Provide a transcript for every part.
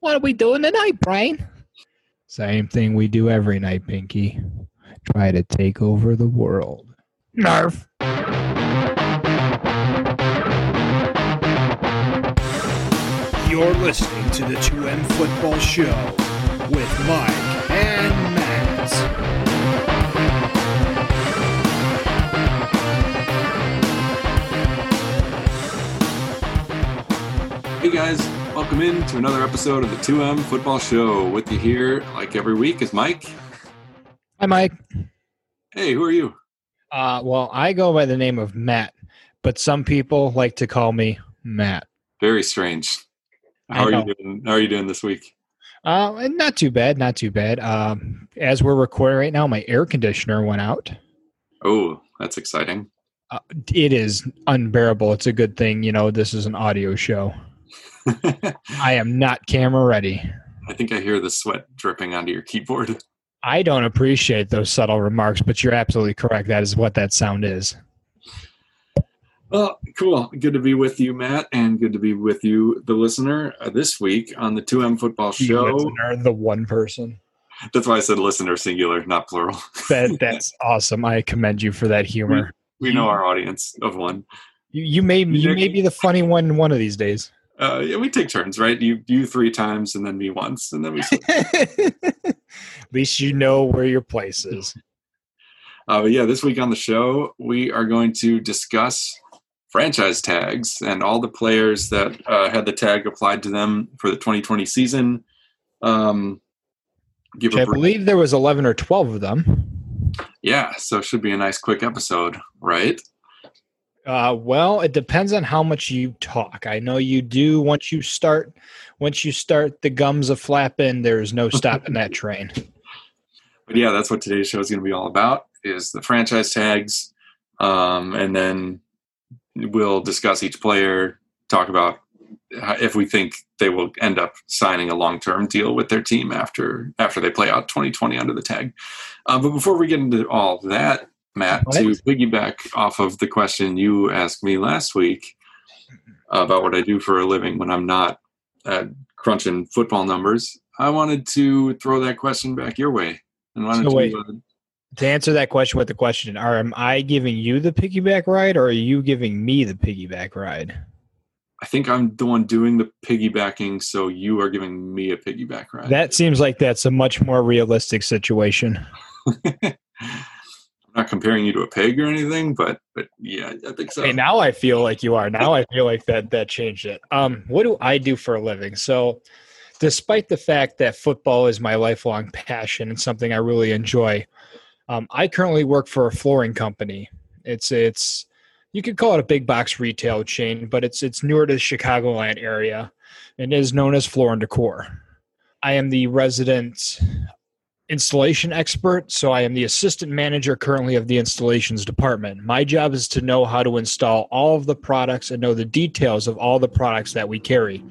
What are we doing tonight, Brain? Same thing we do every night, Pinky. Try to take over the world. Nerf. You're listening to the 2M Football Show with Mike and Matt. Hey guys, welcome in to another episode of the 2M Football Show. With you here, like every week, is Mike. Hi, Mike. Hey, who are you? Uh, well, I go by the name of Matt, but some people like to call me Matt. Very strange. How are you doing? How are you doing this week? Uh, not too bad, not too bad. Um, as we're recording right now, my air conditioner went out. Oh, that's exciting. Uh, it is unbearable. It's a good thing, you know, this is an audio show. I am not camera ready. I think I hear the sweat dripping onto your keyboard. I don't appreciate those subtle remarks, but you're absolutely correct. That is what that sound is. Well, cool. Good to be with you, Matt, and good to be with you, the listener, uh, this week on the 2M Football The Show. listener, the one person. That's why I said listener singular, not plural. That that's awesome. I commend you for that humor. We know our audience of one. You, you may you may be the funny one one of these days. Uh, yeah, we take turns, right? You you three times, and then me once, and then we At least you know where your place is. Uh, but yeah, this week on the show, we are going to discuss franchise tags and all the players that uh, had the tag applied to them for the 2020 season. Um, give I believe there was eleven or twelve of them. yeah, so it should be a nice quick episode, right? Uh, well, it depends on how much you talk. I know you do. Once you start, once you start, the gums a flapping. There's no stopping that train. But yeah, that's what today's show is going to be all about: is the franchise tags, um, and then we'll discuss each player, talk about if we think they will end up signing a long-term deal with their team after after they play out 2020 under the tag. Uh, but before we get into all that, Matt, What? to piggyback off of the question you asked me last week about what I do for a living when I'm not uh, crunching football numbers, I wanted to throw that question back your way. And wanted So to, wait. uh, To answer that question with the question, are am I giving you the piggyback ride, or are you giving me the piggyback ride? I think I'm the one doing the piggybacking, so you are giving me a piggyback ride. That seems like that's a much more realistic situation. Not comparing you to a pig or anything, but but yeah, I think so. Okay, now I feel like you are. Now I feel like that that changed it. Um, what do I do for a living? So, despite the fact that football is my lifelong passion and something I really enjoy, um, I currently work for a flooring company. It's it's you could call it a big box retail chain, but it's it's newer to the Chicagoland area and is known as Floor and Decor. I am the resident installation expert, so I am the assistant manager currently of the installations department. My job is to know how to install all of the products and know the details of all the products that we carry.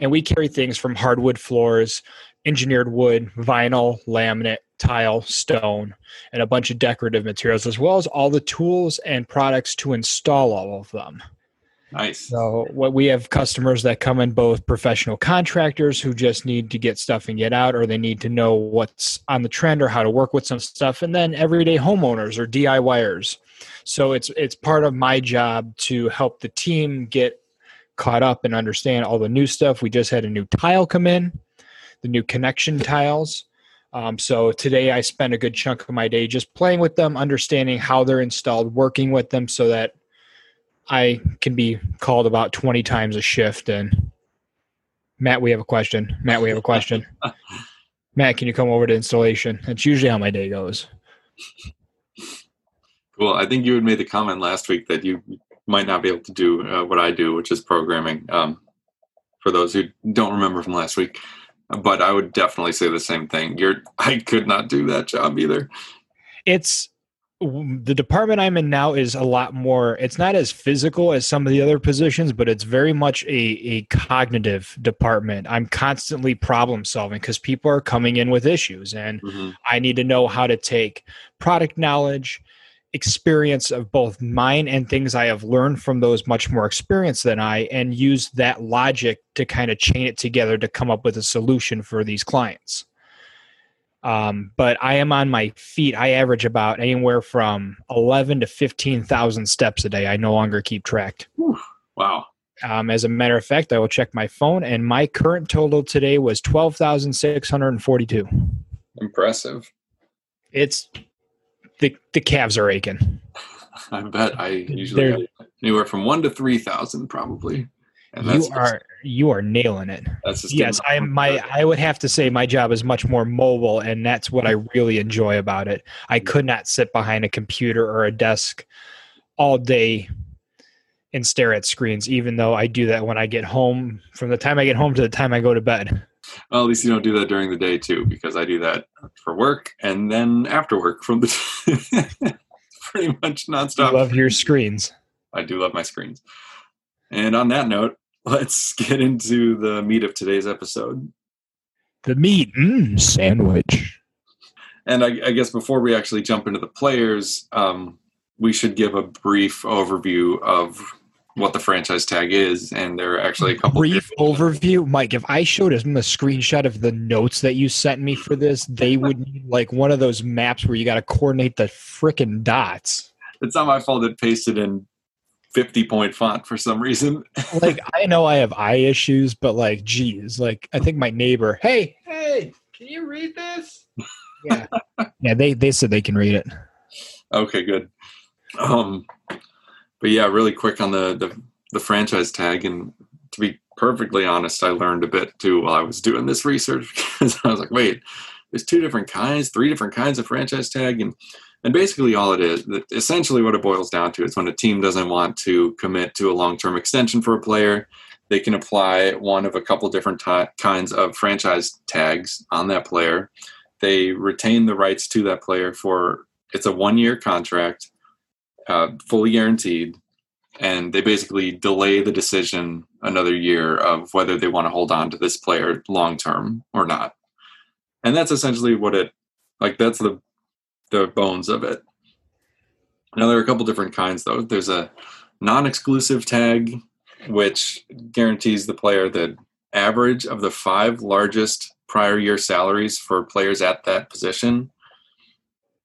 And we carry things from hardwood floors, engineered wood, vinyl, laminate, tile, stone, and a bunch of decorative materials, as well as all the tools and products to install all of them. Nice. So what we have customers that come in both professional contractors who just need to get stuff and get out, or they need to know what's on the trend or how to work with some stuff, and then everyday homeowners or DIYers. So it's it's part of my job to help the team get caught up and understand all the new stuff. We just had a new tile come in, the new connection tiles. Um, so today I spent a good chunk of my day just playing with them, understanding how they're installed, working with them so that I can be called about 20 times a shift. And Matt, we have a question. Matt, we have a question. Matt, can you come over to installation? That's usually how my day goes. Cool. I think you had made the comment last week that you might not be able to do uh, what I do, which is programming. Um, for those who don't remember from last week, but I would definitely say the same thing. You're, I could not do that job either. It's the department I'm in now is a lot more, it's not as physical as some of the other positions, but it's very much a, a cognitive department. I'm constantly problem solving because people are coming in with issues and Mhm. I need to know how to take product knowledge, experience of both mine and things I have learned from those much more experienced than I, and use that logic to kind of chain it together to come up with a solution for these clients. Um, but I am on my feet. I average about anywhere from 11 to 15,000 steps a day. I no longer keep track. Wow. Um, as a matter of fact, I will check my phone, and my current total today was 12,642. Impressive. It's the, the calves are aching. I bet I usually anywhere from one to three thousand, probably. And You that's are you are nailing it. that's just yes i am my i would have to say my job is much more mobile and that's what i really enjoy about it i could not sit behind a computer or a desk all day and stare at screens even though i do that when i get home from the time i get home to the time i go to bed Well, at least you don't do that during the day too, because I do that for work and then after work from the pretty much i nonstop. love your screens I do love my screens. And on that note, let's get into the meat of today's episode. the meat mm, sandwich And I, I guess before we actually jump into the players, um, we should give a brief overview of what the franchise tag is. And there are actually a couple brief overview mike if i showed him a screenshot of the notes that you sent me for this they would need like one of those maps where you got to coordinate the freaking dots It's not my fault it pasted in 50 point font for some reason. like I know I have eye issues, but like, geez, like I think my neighbor. Hey, hey, can you read this? Yeah, yeah. They they said they can read it. Okay, good. Um, but yeah, really quick on the, the the franchise tag, and to be perfectly honest, I learned a bit too while I was doing this research because I was like, wait, there's two different kinds, three different kinds of franchise tag, and and basically all it is, essentially what it boils down to is when a team doesn't want to commit to a long term extension for a player, they can apply one of a couple different ti kinds of franchise tags on that player. They retain the rights to that player for it's a one year contract, uh, fully guaranteed, and they basically delay the decision another year of whether they want to hold on to this player long term or not. And that's essentially what it like. That's the the bones of it. Now there are a couple different kinds though. There's a non-exclusive tag, which guarantees the player the average of the five largest prior year salaries for players at that position.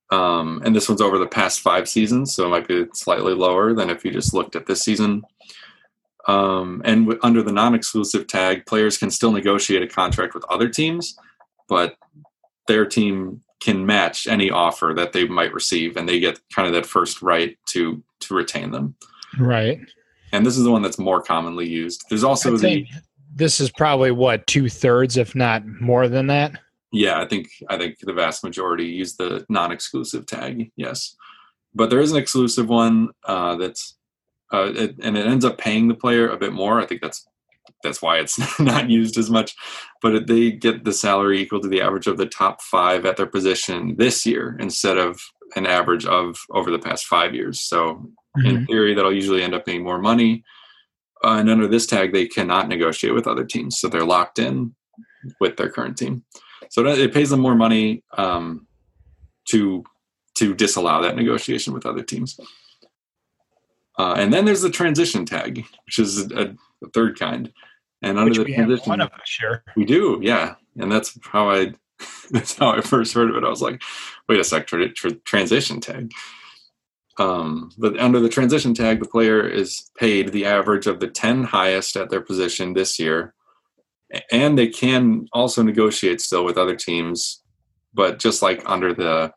Um, and this one's over the past five seasons, so it might be slightly lower than if you just looked at this season. Um, and w- under the non-exclusive tag, players can still negotiate a contract with other teams, but their team can match any offer that they might receive, and they get kind of that first right to to retain them. Right. And this is the one that's more commonly used. There's also I'd the this is probably what two thirds, if not more than that. Yeah, I think I think the vast majority use the non-exclusive tag. Yes, but there is an exclusive one uh, that's uh, it, and it ends up paying the player a bit more. I think that's that's why it's not used as much. But they get the salary equal to the average of the top five at their position this year instead of an average of over the past five years. So in theory, that'll usually end up being more money. Uh, and under this tag, they cannot negotiate with other teams, so they're locked in with their current team. So it it pays them more money um, to to disallow that negotiation with other teams. Uh, and then there's the transition tag, which is a, a third kind. And under Which the we transition, one of us, sure. we do, yeah, and that's how I that's how I first heard of it. I was like, wait a sec, tra- tra- transition tag. Um, but under the transition tag, the player is paid the average of the ten highest at their position this year, and they can also negotiate still with other teams. But just like under the,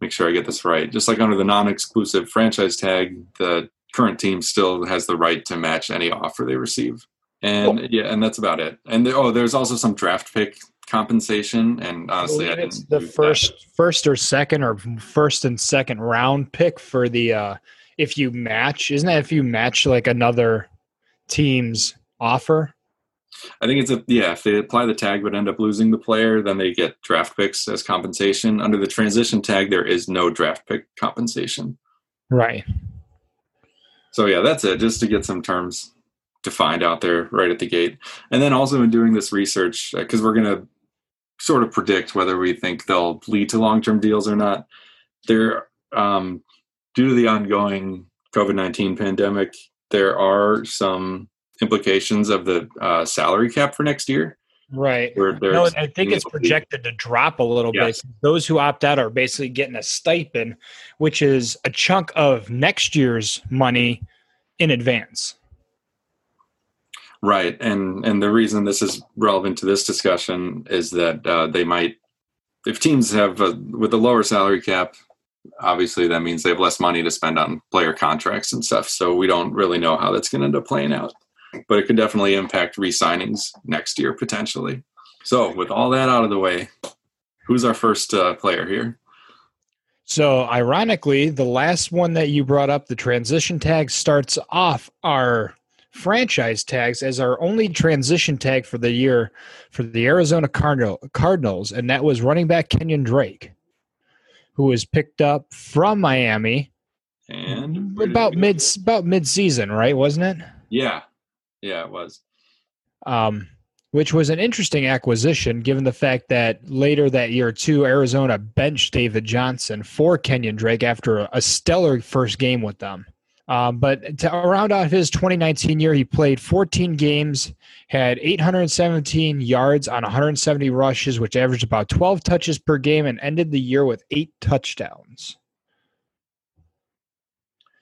make sure I get this right, just like under the non-exclusive franchise tag, the current team still has the right to match any offer they receive and yeah, and that's about it. And there, oh, there's also some draft pick compensation, and honestly, I, believe didn't it's the use that. first first or second or first and second round pick for the uh if you match isn't that if you match like another team's offer I think it's a yeah. If they apply the tag but end up losing the player, then they get draft picks as compensation. Under the transition tag, there is no draft pick compensation. right So yeah, that's it. Just to get some terms defined out there right at the gate, and then also in doing this research because we're going to sort of predict whether we think they'll lead to long term deals or not. There, um, due to the ongoing COVID nineteen pandemic, there are some implications of the uh, salary cap for next year. Right. Where No, I think it's expecting it to be- projected to drop a little Yeah. bit. Those who opt out are basically getting a stipend, which is a chunk of next year's money in advance. Right, and and the reason this is relevant to this discussion is that uh, they might, if teams have a, with a lower salary cap, obviously that means they have less money to spend on player contracts and stuff. So we don't really know how that's going to end up playing out, but it could definitely impact re-signings next year potentially. So with all that out of the way, who's our first uh, player here? So, ironically, the last one that you brought up, the transition tag, starts off our franchise tags as our only transition tag for the year for the Arizona Cardinal, Cardinals, and that was running back Kenyan Drake, who was picked up from Miami And about mid about mid season, right? Wasn't it? Yeah, yeah, it was. um, which was an interesting acquisition given the fact that later that year, too, Arizona benched David Johnson for Kenyan Drake after a stellar first game with them. Um, but to round out his 2019 year, he played 14 games, had 817 yards on 170 rushes, which averaged about 12 touches per game, and ended the year with eight touchdowns.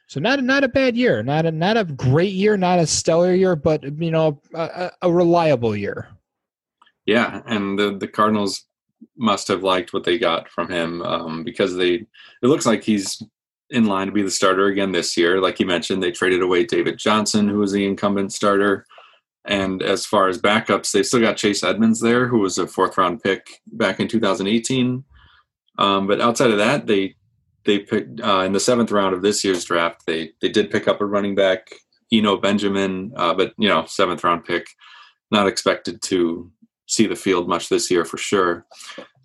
So not not a bad year, not a not a great year, not a stellar year, but you know a, a- reliable year. Yeah, and the the Cardinals must have liked what they got from him um, because they it looks like he's in line to be the starter again this year. Like you mentioned, they traded away David Johnson, who was the incumbent starter. And as far as backups, they still got Chase Edmonds there, who was a fourth round pick back in 2018. Um, but outside of that, they they picked uh, in the seventh round of this year's draft. They they did pick up a running back, Eno Benjamin, uh, but you know seventh round pick, not expected to see the field much this year for sure.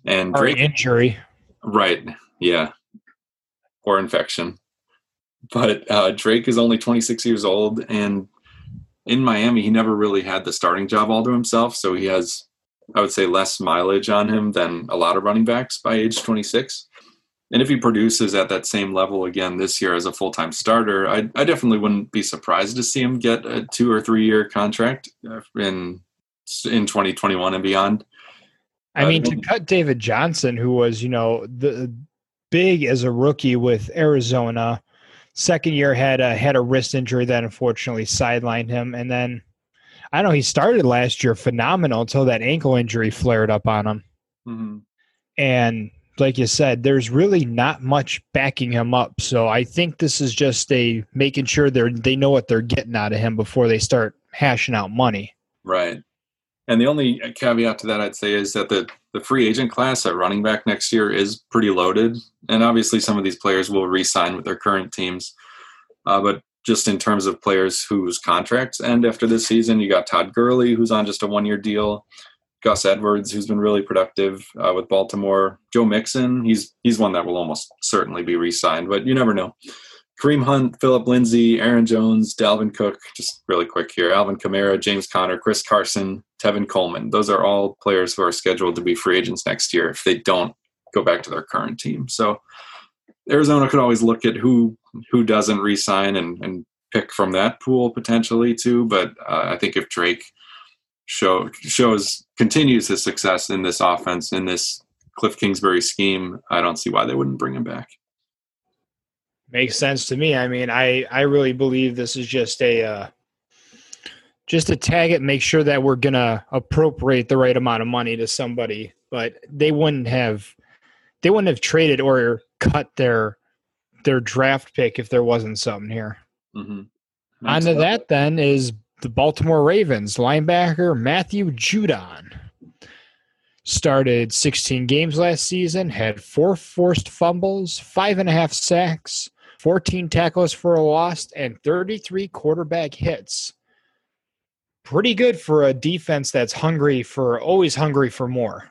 And Drake, injury. right, yeah, or infection. But uh, Drake is only 26 years old, and in Miami, he never really had the starting job all to himself. So he has, I would say, less mileage on him than a lot of running backs by age 26. And if he produces at that same level again this year as a full time starter, I, I definitely wouldn't be surprised to see him get a two or three year contract uh, in in 2021 and beyond. I Uh, mean, to cut David Johnson, who was you know the big as a rookie with Arizona, second year had a had a wrist injury that unfortunately sidelined him, and then I know he started last year phenomenal until that ankle injury flared up on him, Mm-hmm. and like you said, there's really not much backing him up. So I think this is just a making sure they they know what they're getting out of him before they start hashing out money. Right. And the only caveat to that I'd say is that the, the free agent class at running back next year is pretty loaded. And obviously, some of these players will re sign with their current teams. Uh, but just in terms of players whose contracts end after this season, you got Todd Gurley, who's on just a one year deal. Gus Edwards, who's been really productive uh, with Baltimore. Joe Mixon, he's he's one that will almost certainly be re-signed, but you never know. Kareem Hunt, Phillip Lindsay, Aaron Jones, Dalvin Cook, just really quick here. Alvin Kamara, James Conner, Chris Carson, Tevin Coleman. Those are all players who are scheduled to be free agents next year if they don't go back to their current team. So Arizona could always look at who who doesn't re-sign and, and pick from that pool potentially too. But uh, I think if Drake show shows continues his success in this offense in this Cliff Kingsbury scheme, I don't see why they wouldn't bring him back. Makes sense to me. I mean, I I really believe this is just a uh, just to tag it, make sure that we're gonna appropriate the right amount of money to somebody. But they wouldn't have they wouldn't have traded or cut their their draft pick if there wasn't something here. Mm-hmm. On to that then is the Baltimore Ravens linebacker Matthew Judon. Started 16 games last season, had four forced fumbles, five and a half sacks, 14 tackles for a loss, and 33 quarterback hits. Pretty good for a defense that's hungry for always hungry for more.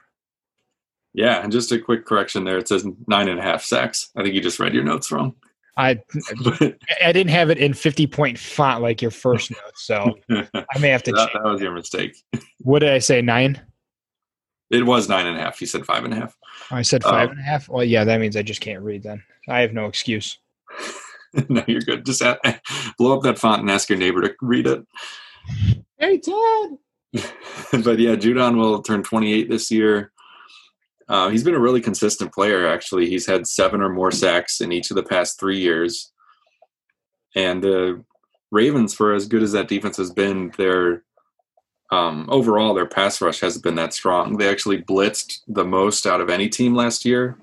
Yeah, and just a quick correction there. It says nine and a half sacks. I think you just read your notes wrong. I I didn't have it in 50 point font like your first note, so I may have to change. that was your mistake. What did I say? Nine? It was nine and a half. You said five and a half. I said five Um, and a half. Well, yeah, that means I just can't read then. I have no excuse. no, you're good. Just blow up that font and ask your neighbor to read it. Hey, Todd. but yeah, Judon will turn 28 this year. Uh, he's been a really consistent player, actually. He's had seven or more sacks in each of the past three years. And the Ravens, for as good as that defense has been, their um, overall their pass rush hasn't been that strong. They actually blitzed the most out of any team last year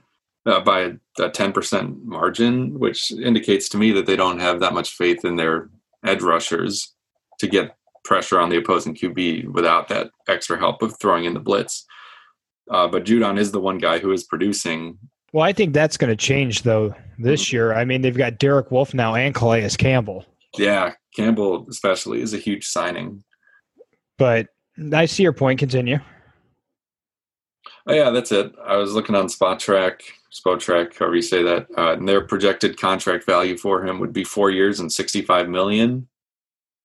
uh, by a, a 10% margin, which indicates to me that they don't have that much faith in their edge rushers to get pressure on the opposing QB without that extra help of throwing in the blitz. Uh, but Judon is the one guy who is producing. Well, I think that's going to change though this mm-hmm. year. I mean, they've got Derek Wolfe now and Calais Campbell. Yeah, Campbell especially is a huge signing. But I see your point. Continue. Oh yeah, that's it. I was looking on Spot Track, Spotrac, Spotrac, however you say that, uh, and their projected contract value for him would be four years and sixty-five million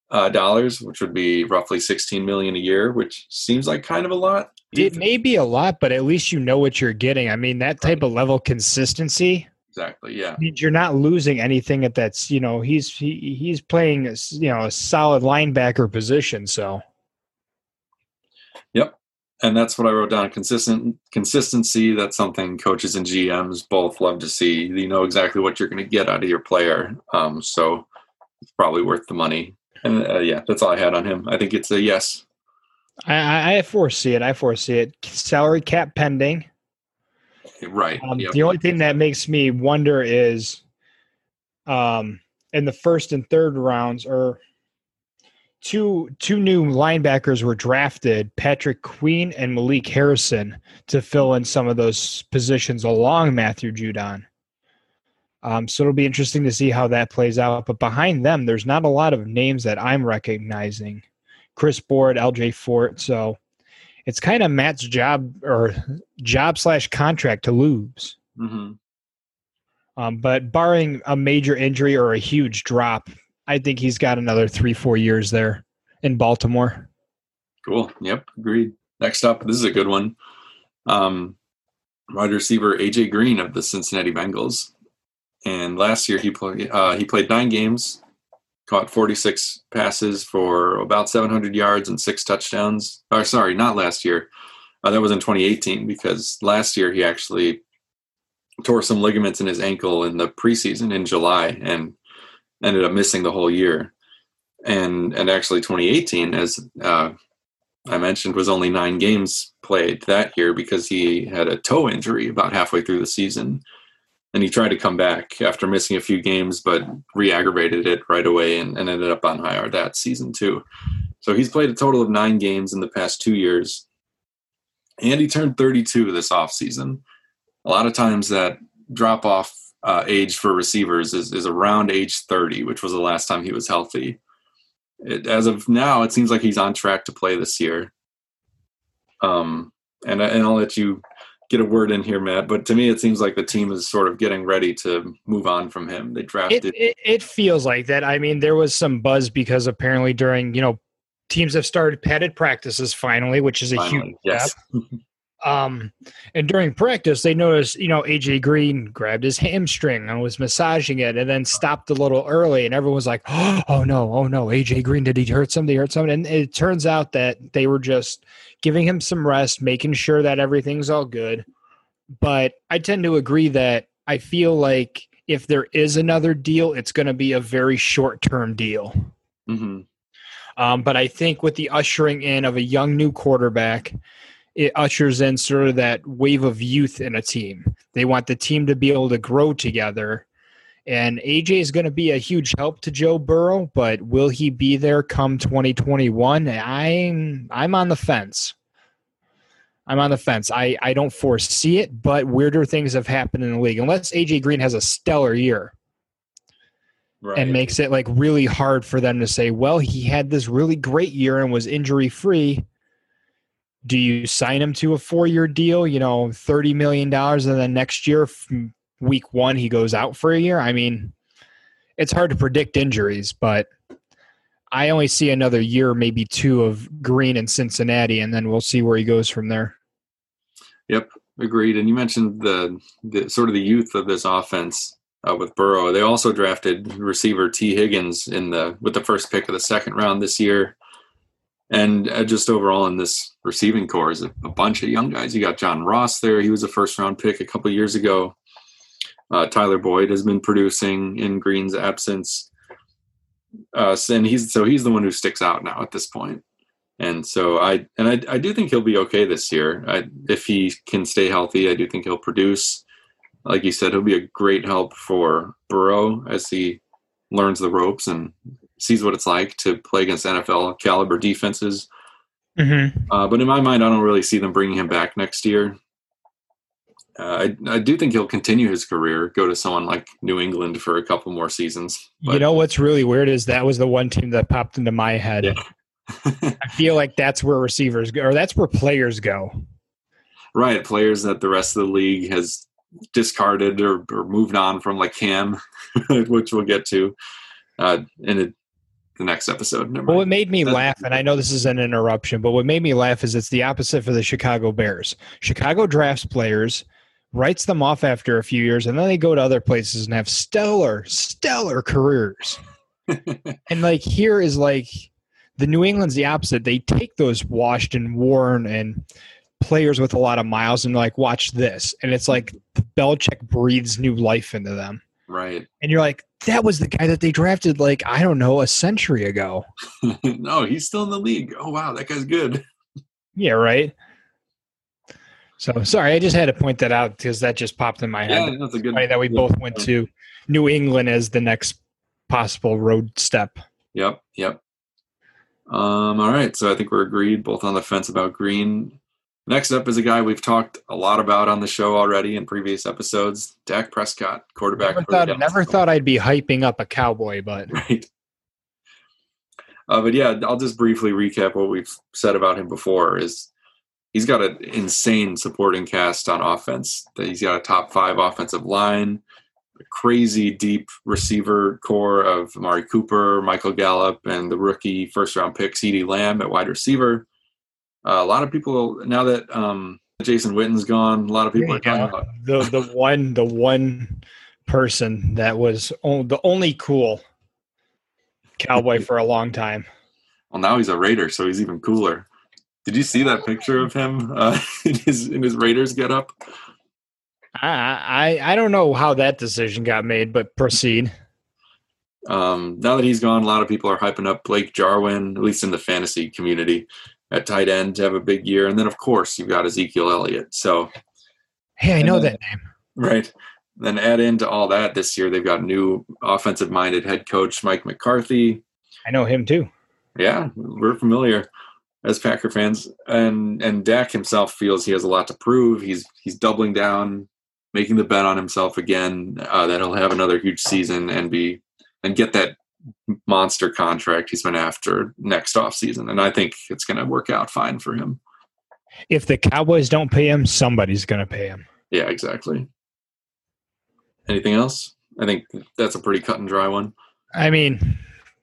uh, dollars, which would be roughly sixteen million a year, which seems like kind of a lot. It may be a lot, but at least you know what you're getting. I mean, that type of level consistency. Exactly. Yeah. You're not losing anything at that's you know he's he, he's playing you know a solid linebacker position. So. Yep. And that's what I wrote down. Consistent consistency. That's something coaches and GMs both love to see. You know exactly what you're going to get out of your player. Um, so it's probably worth the money. And uh, yeah, that's all I had on him. I think it's a yes. I, I foresee it. I foresee it. Salary cap pending. Right. Um, yep. The only thing that makes me wonder is, um, in the first and third rounds, or two two new linebackers were drafted, Patrick Queen and Malik Harrison, to fill in some of those positions along Matthew Judon. Um, so it'll be interesting to see how that plays out. But behind them, there's not a lot of names that I'm recognizing. Chris Board, LJ Fort. So it's kind of Matt's job or job slash contract to lose. Mm-hmm. Um, but barring a major injury or a huge drop, I think he's got another three, four years there in Baltimore. Cool. Yep. Agreed. Next up, this is a good one. Um, wide receiver AJ Green of the Cincinnati Bengals and last year he played uh, he played nine games, caught 46 passes for about 700 yards and six touchdowns. Or sorry, not last year. Uh, that was in 2018 because last year he actually tore some ligaments in his ankle in the preseason in July and ended up missing the whole year. And and actually 2018, as uh, I mentioned, was only nine games played that year because he had a toe injury about halfway through the season and he tried to come back after missing a few games, but re-aggravated it right away and, and ended up on IR that season too. So he's played a total of nine games in the past two years, and he turned 32 this offseason. A lot of times that drop off uh, age for receivers is, is around age 30, which was the last time he was healthy. It, as of now, it seems like he's on track to play this year. Um, and, and I'll let you get a word in here, Matt. But to me, it seems like the team is sort of getting ready to move on from him. They drafted. It, it, it feels like that. I mean, there was some buzz because apparently during you know teams have started padded practices finally, which is a finally, huge yes. Um, and during practice, they noticed, you know, AJ Green grabbed his hamstring and was massaging it and then stopped a little early. And everyone was like, oh no, oh no, AJ Green, did he hurt something? He hurt something. And it turns out that they were just giving him some rest, making sure that everything's all good. But I tend to agree that I feel like if there is another deal, it's going to be a very short term deal. Mm-hmm. Um, but I think with the ushering in of a young new quarterback, it ushers in sort of that wave of youth in a team. They want the team to be able to grow together. And AJ is going to be a huge help to Joe Burrow, but will he be there come 2021? I'm I'm on the fence. I'm on the fence. I, I don't foresee it, but weirder things have happened in the league. Unless AJ Green has a stellar year right. and makes it like really hard for them to say, well, he had this really great year and was injury free do you sign him to a four year deal, you know, $30 million, and then next year, week one, he goes out for a year? I mean, it's hard to predict injuries, but I only see another year, maybe two of Green in Cincinnati, and then we'll see where he goes from there. Yep, agreed. And you mentioned the, the sort of the youth of this offense. uh, with Burrow. They also drafted receiver Tee Higgins in the with the first pick of the second round this year, and uh, just overall in this receiving corps is a, a, bunch of young guys. You got John Ross there; he was a first round pick a couple years ago. Uh, Tyler Boyd has been producing in Green's absence, uh, and he's so he's the one who sticks out now at this point. And so I and I, I do think he'll be okay this year. I, if he can stay healthy, I do think he'll produce. Like you said, he'll be a great help for Burrow as he learns the ropes and sees what it's like to play against NFL caliber defenses. Mm-hmm. Uh, but in my mind, I don't really see them bringing him back next year. Uh, I, I do think he'll continue his career, go to someone like New England for a couple more seasons. But, you know what's really weird is that was the one team that popped into my head. Yeah. I feel like that's where receivers go, or that's where players go. Right, players that the rest of the league has discarded or, or moved on from, like Cam, which we'll get to uh, in a, the next episode. Never well, what made me laugh, and I know this is an interruption, but what made me laugh is it's the opposite for the Chicago Bears. Chicago drafts players, writes them off after a few years, and then they go to other places and have stellar, stellar careers. and like here is like the New England's the opposite. They take those washed and worn and players with a lot of miles and like, watch this. And it's like Belichick breathes new life into them. Right. And you're like, that was the guy that they drafted like, I don't know, a century ago. no, he's still in the league. Oh wow, that guy's good. Yeah, right. So sorry, I just had to point that out because that just popped in my head. Yeah, that's a good that we both went to New England as the next possible road step. Yep, yep. Um, all right, so I think we're agreed both on the fence about Green. Next up is a guy we've talked a lot about on the show already in previous episodes, Dak Prescott, quarterback. Never thought, never thought I'd be hyping up a cowboy, but right. Uh, but yeah, I'll just briefly recap what we've said about him before. Is he's got an insane supporting cast on offense. That he's got a top five offensive line a crazy deep receiver corps of Amari Cooper, Michael Gallup, and the rookie first round pick CeeDee Lamb at wide receiver. Uh, a lot of people now that um, Jason Witten's gone, a lot of people are talking about the the one the one person that was the only cool cowboy for a long time. Well, now he's a Raider, so he's even cooler. Did you see that picture of him uh, in his in his Raiders get up? I, I I don't know how that decision got made, but proceed. Um, now that he's gone, a lot of people are hyping up Blake Jarwin, at least in the fantasy community, at tight end to have a big year. And then, of course, you've got Ezekiel Elliott. So, hey, I know then, that name. Right. Then add into all that this year, they've got new offensive minded head coach Mike McCarthy. I know him too. Yeah, we're familiar as Packer fans. And and Dak himself feels he has a lot to prove. He's he's doubling down making the bet on himself again uh, that he'll have another huge season and be and get that monster contract he's been after next off season. And I think it's going to work out fine for him. If the Cowboys don't pay him, somebody's going to pay him. Yeah, exactly. Anything else? I think that's a pretty cut and dry one. I mean,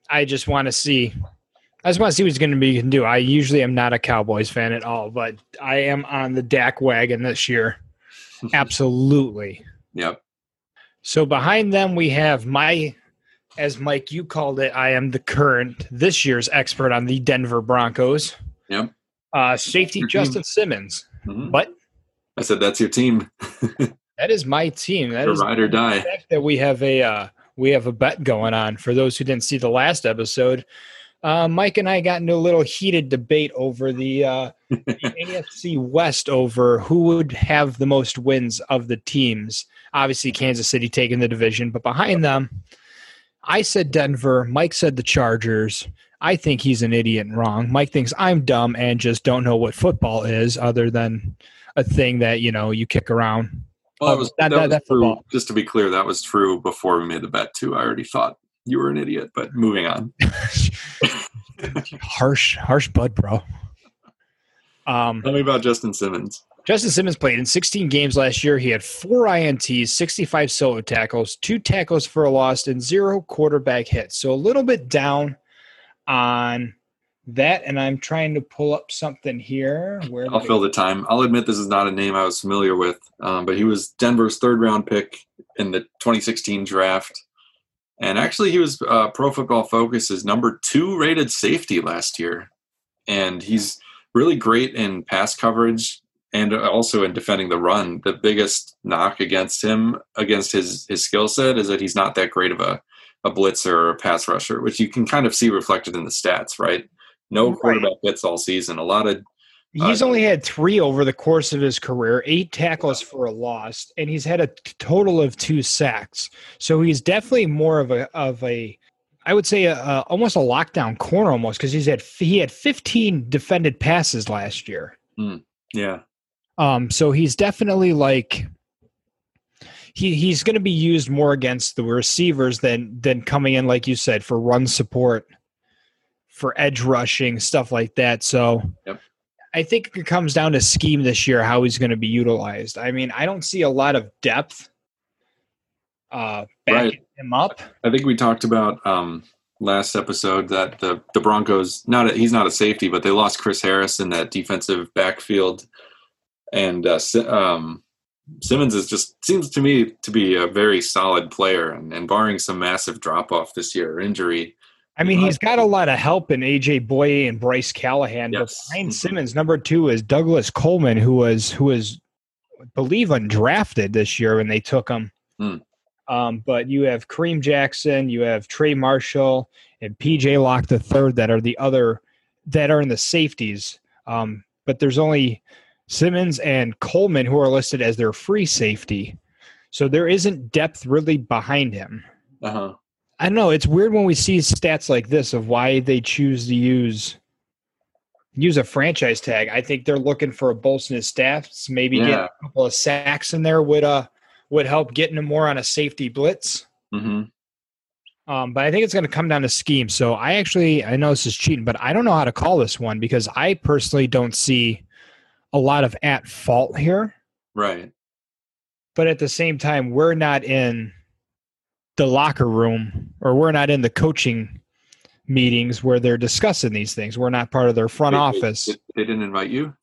I just want to see. I just want to see what he's going to be can do. I usually am not a Cowboys fan at all, but I am on the Dak wagon this year. Absolutely. Yep. So behind them, we have my, as Mike, you called it, I am the current, this year's expert on the Denver Broncos. Yep. Uh, safety Justin Simmons. Mm-hmm. But I said that's your team. that is my team. That is ride or die. That we have a uh, we have a bet going on. For those who didn't see the last episode, uh, Mike and I got into a little heated debate over the, uh, the AFC West over who would have the most wins of the teams. Obviously, Kansas City taking the division, but behind them, I said Denver. Mike said the Chargers. I think he's an idiot and wrong. Mike thinks I'm dumb and just don't know what football is, other than a thing that you know you kick around. Well, that was, that, that, that was true. Just to be clear, that was true before we made the bet too. I already thought you were an idiot. But moving on. harsh, harsh bud, bro. Um, Tell me about Justin Simmons. Justin Simmons played in 16 games last year. He had four INTs, 65 solo tackles, two tackles for a loss, and zero quarterback hits. So a little bit down on that. And I'm trying to pull up something here. Where I'll fill the time. I'll admit this is not a name I was familiar with, um, but he was Denver's third round pick in the 2016 draft. And actually, he was uh, Pro Football Focus's number two rated safety last year. And he's really great in pass coverage and also in defending the run. The biggest knock against him, against his his skill set, is that he's not that great of a a blitzer or a pass rusher, which you can kind of see reflected in the stats, right? No Right. quarterback hits all season. A lot of He's Uh, only had three over the course of his career, eight tackles for a loss, and he's had a t- total of two sacks. So he's definitely more of a of a, I would say, a, a, almost a lockdown corner almost because he's had he had 15 defended passes last year. yeah, Um, so he's definitely like he he's going to be used more against the receivers than than coming in like you said for run support, for edge rushing stuff like that. So Yep. I think it comes down to scheme this year how he's going to be utilized. I mean, I don't see a lot of depth uh backing him up. I think we talked about um, last episode that the the Broncos not a, he's not a safety, but they lost Chris Harris in that defensive backfield, and uh, um, Simmons is just seems to me to be a very solid player, and, and barring some massive drop off this year or injury, I mean, he's got a lot of help in AJ Bouye and Bryce Callahan. But behind Mhm. Simmons, number two is Douglas Coleman, who was who was, I believe, undrafted this year when they took him. Hmm. Um, but you have Kareem Jackson, you have Trey Marshall, and PJ Locke the third that are the other that are in the safeties. Um, but there's only Simmons and Coleman who are listed as their free safety. So there isn't depth really behind him. uh-huh. I don't know. It's weird when we see stats like this of why they choose to use use a franchise tag. I think they're looking for a bolster in his stats. Maybe get a couple of sacks in there would uh would help getting him more on a safety blitz. hmm Um, but I think it's going to come down to scheme. So I actually I know this is cheating, but I don't know how to call this one because I personally don't see a lot of at fault here. right, But at the same time, we're not in the locker room or we're not in the coaching meetings where they're discussing these things. We're not part of their front They- office. They, they didn't invite you.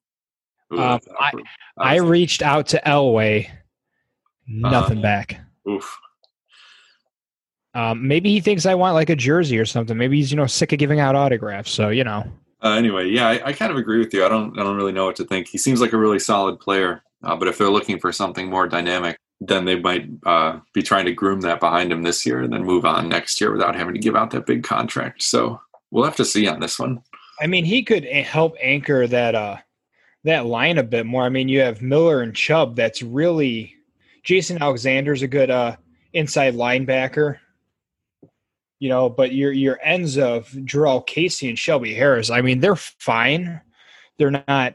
Ooh, Um, awkward. I reached out to Elway, nothing Uh, back. oof. Um, maybe he thinks I want like a jersey or something. Maybe he's you know sick of giving out autographs. So you know, Uh, anyway, yeah, I, I kind of agree with you. I don't, I don't really know what to think. He seems like a really solid player, uh, but if they're looking for something more dynamic, then they might uh, be trying to groom that behind him this year and then move on next year without having to give out that big contract. So we'll have to see on this one. I mean he could help anchor that uh that line a bit more. I mean you have Miller and Chubb. That's really Jason Alexander's a good uh inside linebacker. You know, but your your ends of Jurrell Casey and Shelby Harris. I mean they're fine. They're not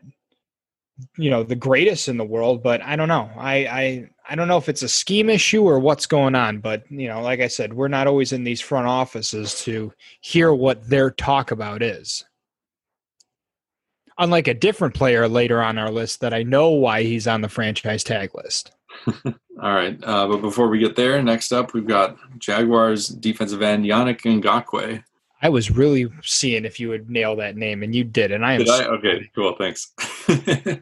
you know the greatest in the world but i don't know i i i don't know if it's a scheme issue or what's going on but you know like i said we're not always in these front offices to hear what their talk about is unlike a different player later on our list that i know why he's on the franchise tag list All right. Uh, but before we get there, next up, we've got Jaguars defensive end Yannick Ngakoue. i was really seeing if you would nail that name and you did and i am Did I? Okay, cool. Thanks.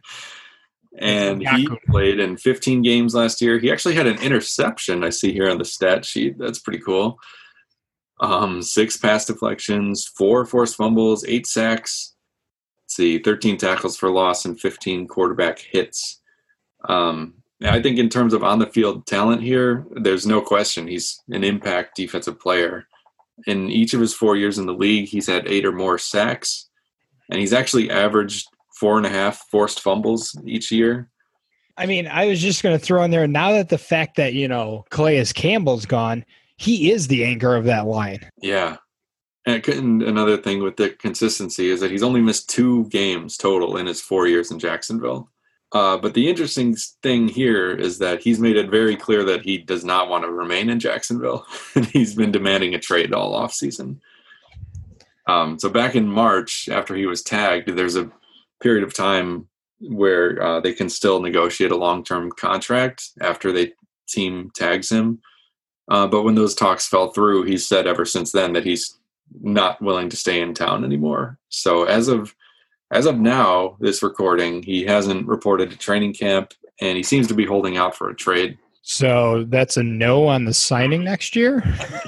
and he played in 15 games last year. He actually had an interception I see here on the stat sheet. That's pretty cool. Um, six pass deflections, four forced fumbles, eight sacks. Let's see, 13 tackles for loss and 15 quarterback hits. Um, I think in terms of on the field talent here, there's no question he's an impact defensive player. In each of his four years in the league, he's had eight or more sacks, and he's actually averaged four and a half forced fumbles each year. i mean i was just going to throw in there now that the fact that you know calais campbell's gone he is the anchor of that line Yeah. And it another thing with the consistency is that he's only missed two games total in his four years in Jacksonville. Uh, but the interesting thing here is that he's made it very clear that he does not want to remain in Jacksonville, and he's been demanding a trade all offseason. Um, so back in March, after he was tagged, there's a period of time where uh, they can still negotiate a long-term contract after they team tags him. Uh, but when those talks fell through, he's said ever since then that he's not willing to stay in town anymore. So as of as of now, this recording, he hasn't reported to training camp, and he seems to be holding out for a trade. So that's a no on the signing next year.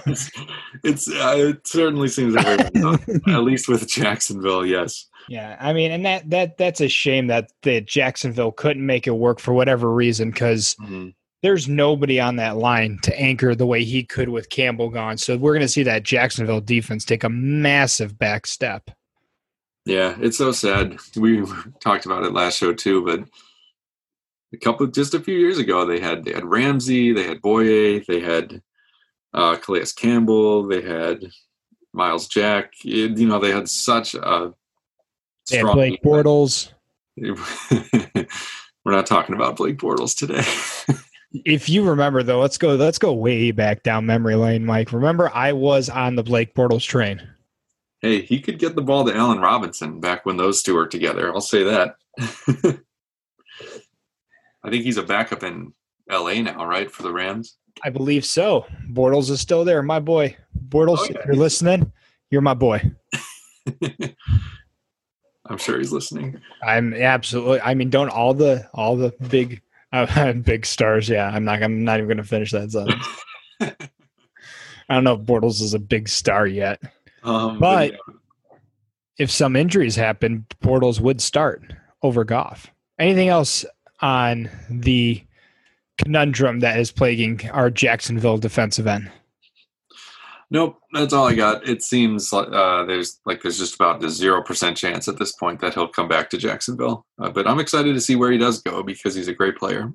it's, it's uh, it certainly seems that way. at least with Jacksonville, yes. Yeah, I mean, and that that that's a shame that that Jacksonville couldn't make it work for whatever reason because Mhm. there's nobody on that line to anchor the way he could with Campbell gone. So we're going to see that Jacksonville defense take a massive back step. Yeah, it's so sad. We talked about it last show too, but a couple just a few years ago they had they had Ramsey, they had Bouye, they had uh Calais Campbell, they had Myles Jack. It- you know, they had such a They strong Blake. Bortles. We're not talking about Blake Bortles today. If you remember though, let's go let's go way back down memory lane, Mike. Remember I was on the Blake Bortles train. Hey, he could get the ball to Allen Robinson back when those two were together. I'll say that. I think he's a backup in LA now, right, for the Rams? I believe so. Bortles is still there, my boy. Bortles, Oh, yeah. if you're listening, you're my boy. I'm sure he's listening. I'm absolutely. I mean, don't all the all the big uh, big stars? Yeah, I'm not. I'm not even going to finish that sentence. I don't know if Bortles is a big star yet. Um, But- yeah. If some injuries happen, Bortles would start over Goff. Anything else on the conundrum that is plaguing our Jacksonville defensive end? Nope, that's all I got. It seems like uh, there's like there's just about a zero percent chance at this point that he'll come back to Jacksonville. Uh, but I'm excited to see where he does go because he's a great player.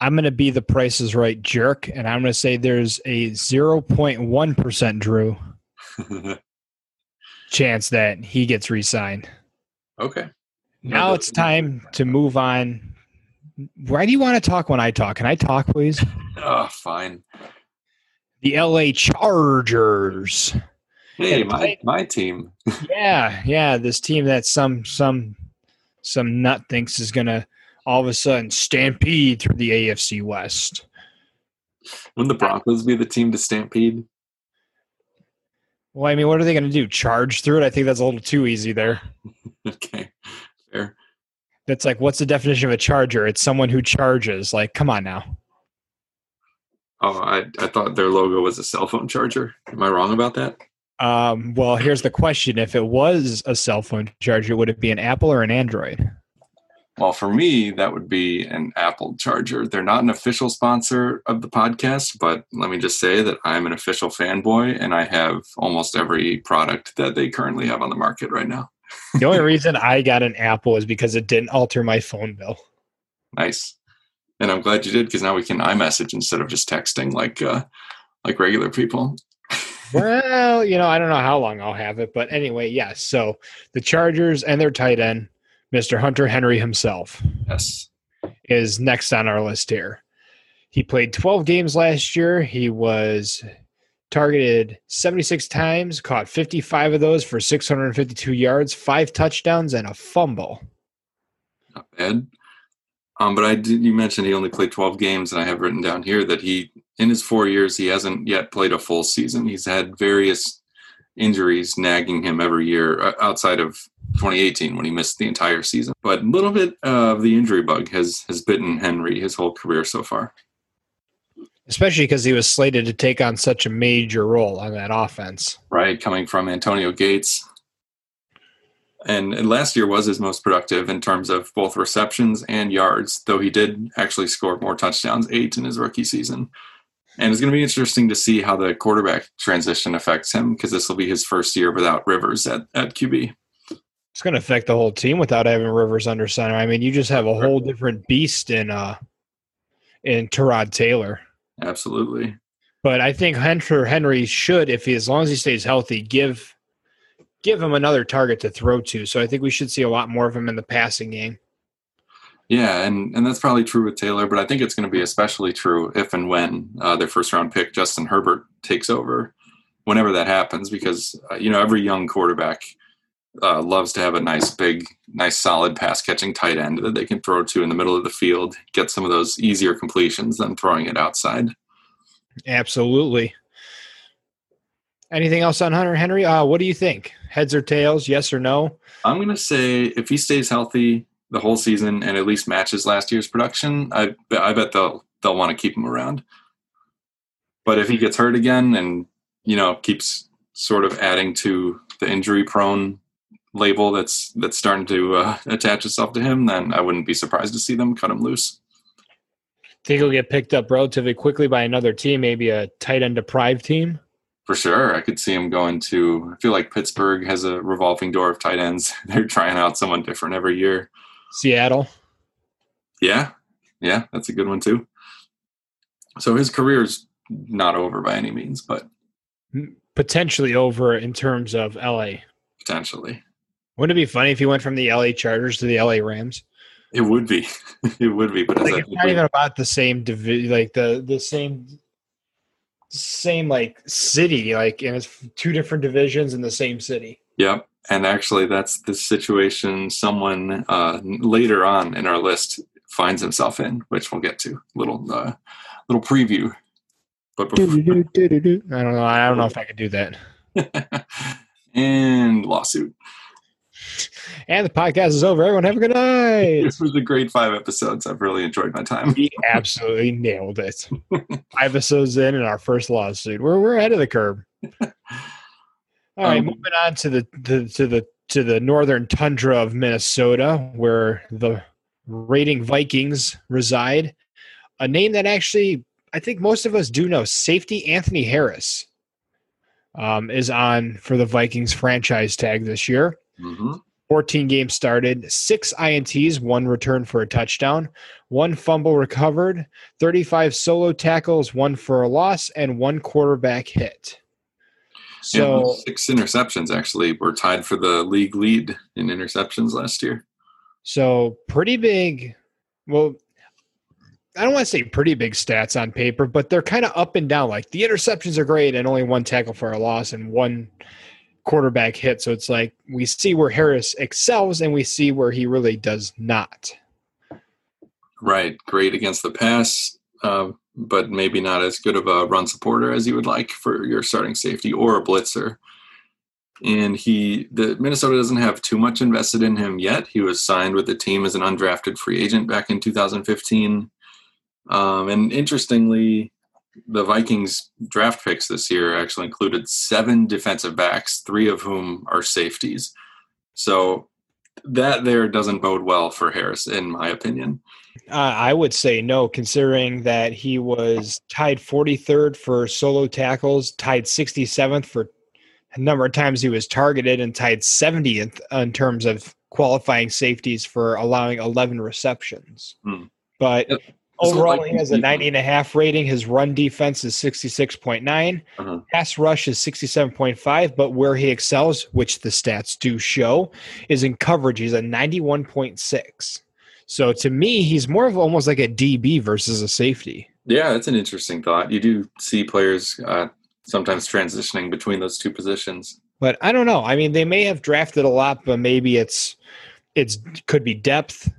I'm going to be the Price is Right jerk, and I'm going to say there's a 0.1 percent Drew chance that he gets re-signed. okay. Now it's time to move on. Why do you want to talk when I talk? Can I talk, please? Oh, fine. The LA Chargers. Hey, my my team. Yeah, yeah. This team that some some some nut thinks is gonna all of a sudden stampede through the AFC West. Wouldn't the Broncos be the team to stampede? Well, I mean, what are they gonna do? Charge through it? I think that's a little too easy there. Okay, fair. That's like, what's the definition of a charger? It's someone who charges. Like, come on now. Oh, I, I thought their logo was a cell phone charger. Am I wrong about that? Um, well, here's the question: If it was a cell phone charger, would it be an Apple or an Android? Well, for me, that would be an Apple charger. They're not an official sponsor of the podcast, but let me just say that I'm an official fanboy and I have almost every product that they currently have on the market right now. The only reason I got an Apple is because it didn't alter my phone bill. Nice. And I'm glad you did because now we can iMessage instead of just texting like uh, like regular people. well, you know, I don't know how long I'll have it, but anyway, yes. So the Chargers and their tight end, Mr. Hunter Henry himself, Yes. is next on our list here. He played 12 games last year. He was targeted 76 times, caught 55 of those for 652 yards, five touchdowns, and a fumble. Not bad. Um, but I did. You mentioned he only played 12 games, and I have written down here that he, in his four years, he hasn't yet played a full season. He's had various injuries nagging him every year, uh, outside of 2018 when he missed the entire season. But a little bit of the injury bug has has bitten Henry his whole career so far. Especially because he was slated to take on such a major role on that offense. Right, coming from Antonio Gates. And, and last year was his most productive in terms of both receptions and yards, though he did actually score more touchdowns, eight in his rookie season. And it's going to be interesting to see how the quarterback transition affects him because this will be his first year without Rivers at, at QB. It's going to affect the whole team without having Rivers under center. I mean, you just have a whole different beast in uh in Tyrod Taylor. Absolutely. But I think Hunter Henry should, if he as long as he stays healthy, give give him another target to throw to. So I think we should see a lot more of him in the passing game. Yeah, and, and that's probably true with Taylor, but I think it's going to be especially true if and when uh, their first round pick, Justin Herbert, takes over, whenever that happens, because, uh, you know, every young quarterback uh, loves to have a nice, big, nice, solid pass catching tight end that they can throw to in the middle of the field, get some of those easier completions than throwing it outside. Absolutely. Anything else on Hunter Henry? Uh, what do you think? Heads or tails? Yes or no? I'm going to say if he stays healthy the whole season and at least matches last year's production, I, I bet they'll they'll want to keep him around. But if he gets hurt again and you know keeps sort of adding to the injury prone label that's that's starting to uh, attach itself to him, then I wouldn't be surprised to see them cut him loose. I Think he'll get picked up relatively quickly by another team, maybe a tight end deprived team. For sure, I could see him going to. I feel like Pittsburgh has a revolving door of tight ends. They're trying out someone different every year. Seattle. Yeah, yeah, that's a good one too. So his career's not over by any means, but potentially over in terms of LA. Potentially. Wouldn't it be funny if he went from the LA Chargers to the LA Rams? It would be. it would be, but like, it's not even about the same division, like the the same same like city, like and it's two different divisions in the same city. Yep. And actually, that's the situation someone uh, later on in our list finds himself in, which we'll get to. Little uh, little preview. But before, I don't know. I don't know if I could do that. and lawsuit. And the podcast is over. Everyone have a good night. This was a great five episodes. I've really enjoyed my time. We absolutely nailed it. five episodes in and our first lawsuit. We're we're ahead of the curve. All right, um, moving on to the, the to the to the northern tundra of Minnesota, where the raiding Vikings reside. A name that actually I think most of us do know. Safety Anthony Harris um, is on for the Vikings franchise tag this year. Mm-hmm. 14 games started, six INTs, one return for a touchdown, one fumble recovered, 35 solo tackles, one for a loss, and one quarterback hit. So yeah, six interceptions actually were tied for the league lead in interceptions last year. So pretty big. Well, I don't want to say pretty big stats on paper, but they're kind of up and down. Like the interceptions are great and only one tackle for a loss and one quarterback hit. So it's like we see where Harris excels and we see where he really does not. Right. Great against the pass, uh, but maybe not as good of a run supporter as you would like for your starting safety or a blitzer. And he, the Minnesota doesn't have too much invested in him yet. He was signed with the team as an undrafted free agent back in 2015 um, and interestingly, the Vikings draft picks this year actually included seven defensive backs, three of whom are safeties. So that there doesn't bode well for Harris, in my opinion. Uh, I would say no, considering that he was tied 43rd for solo tackles, tied 67th for a number of times he was targeted, and tied 70th in terms of qualifying safeties for allowing 11 receptions. Hmm. But yep. Overall, he has a 90 and a half rating. His run defense is 66.9. Uh-huh. Pass rush is 67.5. But where he excels, which the stats do show, is in coverage. He's a 91.6. So to me, he's more of almost like a DB versus a safety. Yeah, that's an interesting thought. You do see players uh, sometimes transitioning between those two positions. But I don't know. I mean, they may have drafted a lot, but maybe it's it's could be depth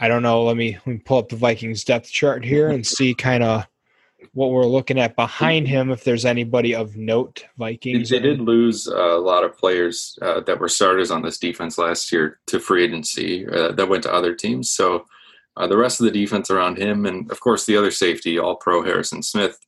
I don't know. Let me, let me pull up the Vikings depth chart here and see kind of what we're looking at behind him. If there's anybody of note, Vikings. They did lose a lot of players uh, that were starters on this defense last year to free agency uh, that went to other teams. So uh, the rest of the defense around him, and of course the other safety, All Pro Harrison Smith.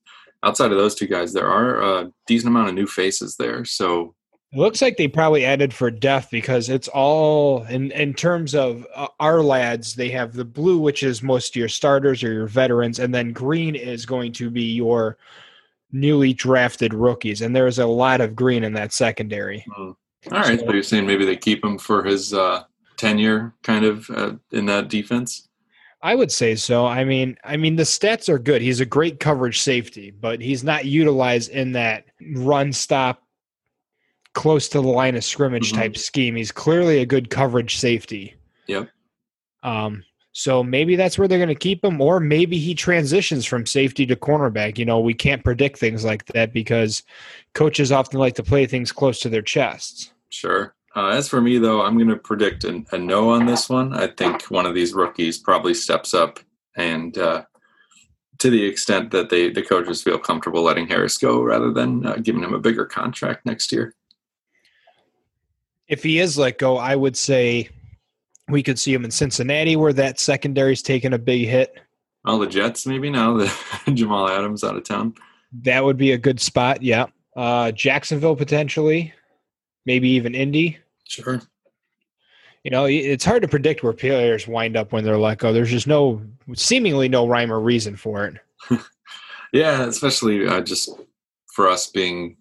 Outside of those two guys, there are a decent amount of new faces there. So it looks like they probably added for depth because it's all in in terms of uh, our lads. They have the blue, which is most of your starters or your veterans, and then green is going to be your newly drafted rookies. And there's a lot of green in that secondary. Mm. All right, so, so, you're saying maybe they keep him for his uh, tenure, kind of uh, in that defense. I would say so. I mean, I mean the stats are good. He's a great coverage safety, but he's not utilized in that run stop close to the line of scrimmage mm-hmm. type scheme. He's clearly a good coverage safety. Yep. Um, so maybe that's where they're going to keep him, or maybe he transitions from safety to cornerback. You know, we can't predict things like that because coaches often like to play things close to their chests. Sure. Uh, as for me, though, I'm going to predict a, a, no on this one. I think one of these rookies probably steps up, and uh, to the extent that they the coaches feel comfortable letting Harris go rather than uh, giving him a bigger contract next year if he is let go, I would say we could see him in Cincinnati where that secondary is taking a big hit. Well, the Jets maybe now that Jamal Adams out of town. That would be a good spot. Yeah. Uh, Jacksonville potentially, maybe even Indy. Sure. You know, it's hard to predict where players wind up when they're let go. There's just no, seemingly no rhyme or reason for it. yeah, especially uh, just for us being,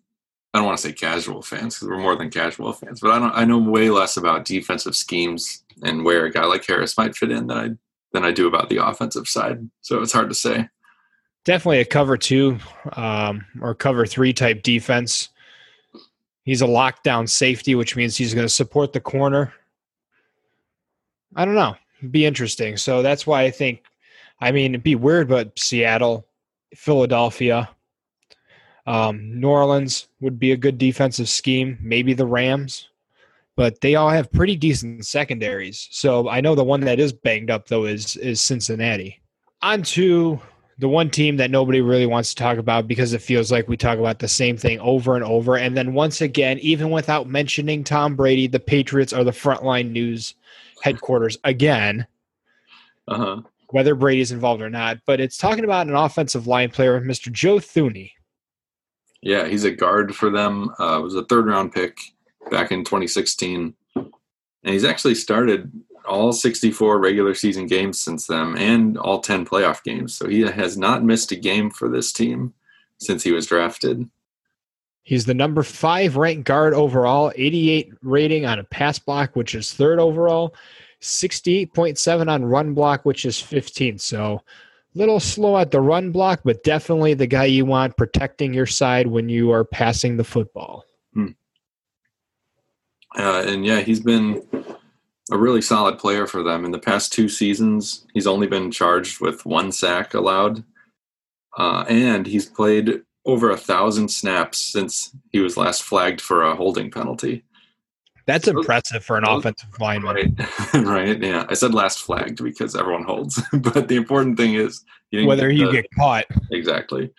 don't want to say casual fans because we're more than casual fans, but I don't, I know way less about defensive schemes and where a guy like Harris might fit in than I than I do about the offensive side. So it's hard to say. Definitely a cover two um, or cover three type defense. He's a lockdown safety, which means he's going to support the corner. I don't know. be interesting. So that's why I think, I mean, it'd be weird, but Seattle, Philadelphia, um, New Orleans would be a good defensive scheme. Maybe the Rams, but they all have pretty decent secondaries. So I know the one that is banged up though is is Cincinnati. On to the one team that nobody really wants to talk about because it feels like we talk about the same thing over and over. And then once again, even without mentioning Tom Brady, the Patriots are the frontline news headquarters again. Uh-huh. Whether Brady's involved or not, but it's talking about an offensive line player, Mr. Joe Thuney. Yeah, he's a guard for them. Uh, was a third round pick back in 2016, and he's actually started all 64 regular season games since then and all 10 playoff games. So he has not missed a game for this team since he was drafted. He's the number five ranked guard overall, 88 rating on a pass block, which is third overall, 68.7 on run block, which is 15th. So little slow at the run block, but definitely the guy you want protecting your side when you are passing the football. Hmm. Uh, and yeah, he's been a really solid player for them. In the past two seasons, he's only been charged with one sack allowed. Uh, and he's played over a thousand snaps since he was last flagged for a holding penalty. That's impressive for an offensive lineman. Right. right. Yeah. I said last flagged because everyone holds. but the important thing is whether you get caught. Exactly.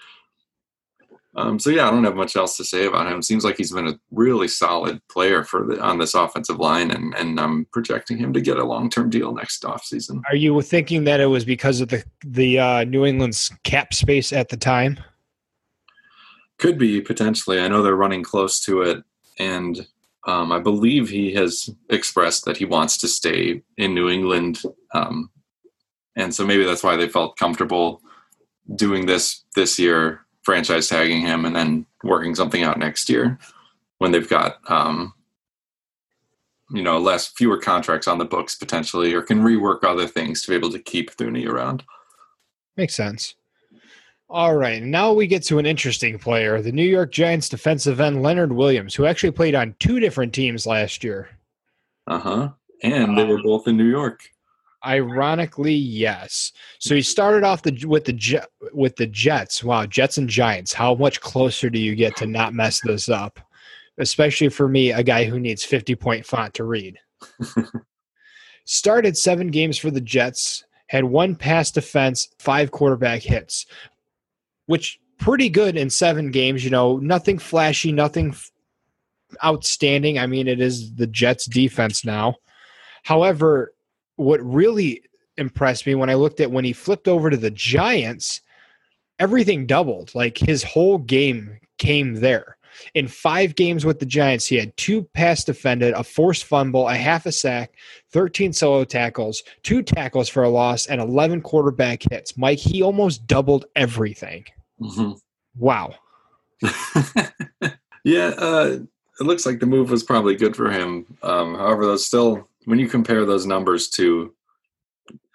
Um, so yeah, I don't have much else to say about him. Seems like he's been a really solid player for the, on this offensive line, and and I'm projecting him to get a long term deal next offseason. Are you thinking that it was because of the the uh, New England's cap space at the time? Could be potentially. I know they're running close to it, and um, I believe he has expressed that he wants to stay in New England, um, and so maybe that's why they felt comfortable doing this this year franchise tagging him and then working something out next year when they've got um, you know less fewer contracts on the books potentially or can rework other things to be able to keep Thuney around. Makes sense. All right, now we get to an interesting player, the New York Giants defensive end Leonard Williams, who actually played on two different teams last year. Uh huh. And they were both in New York. Ironically, yes. So he started off the with the with the Jets. Wow, Jets and Giants. How much closer do you get to not mess this up? Especially for me, a guy who needs 50 point font to read. Started seven games for the Jets, had one pass defense, five quarterback hits, which pretty good in seven games. You know, nothing flashy, nothing outstanding. I mean, it is the Jets defense now. However, what really impressed me when I looked at when he flipped over to the Giants, everything doubled. Like his whole game came there. In five games with the Giants, he had two pass defended, a forced fumble, a half a sack, 13 solo tackles, two tackles for a loss, and 11 quarterback hits. Mike, he almost doubled everything. Mm-hmm. Wow. yeah, uh, it looks like the move was probably good for him. Um, however, those still when you compare those numbers to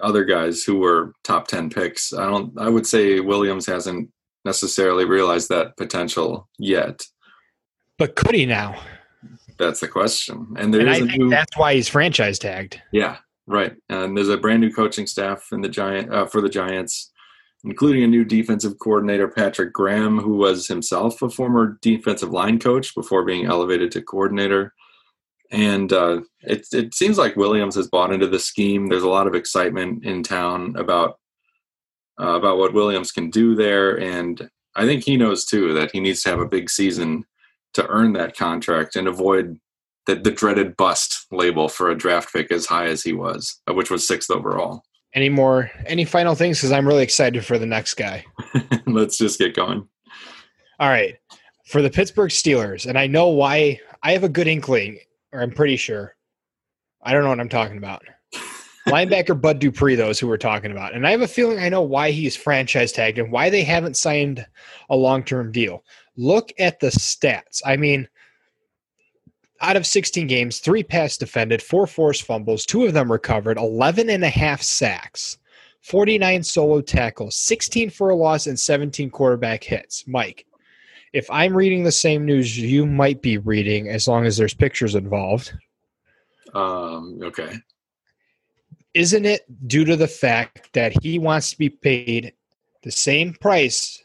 other guys who were top 10 picks, I don't I would say Williams hasn't necessarily realized that potential yet. But could he now? That's the question. And there and is I think new, that's why he's franchise tagged. Yeah, right. And there's a brand new coaching staff in the giant uh, for the Giants, including a new defensive coordinator, Patrick Graham, who was himself a former defensive line coach before being elevated to coordinator and uh, it it seems like Williams has bought into the scheme. There's a lot of excitement in town about uh, about what Williams can do there, and I think he knows too that he needs to have a big season to earn that contract and avoid the, the dreaded bust label for a draft pick as high as he was, which was sixth overall. Any more? Any final things? Because I'm really excited for the next guy. Let's just get going. All right, for the Pittsburgh Steelers, and I know why. I have a good inkling, or I'm pretty sure. I don't know what I'm talking about. Linebacker Bud Dupree, those who we're talking about, and I have a feeling I know why he's franchise tagged and why they haven't signed a long term deal. Look at the stats. I mean, out of 16 games, three pass defended, four forced fumbles, two of them recovered, 11 and a half sacks, 49 solo tackles, 16 for a loss, and 17 quarterback hits. Mike, if I'm reading the same news you might be reading, as long as there's pictures involved, Um, okay. isn't it due to the fact that he wants to be paid the same price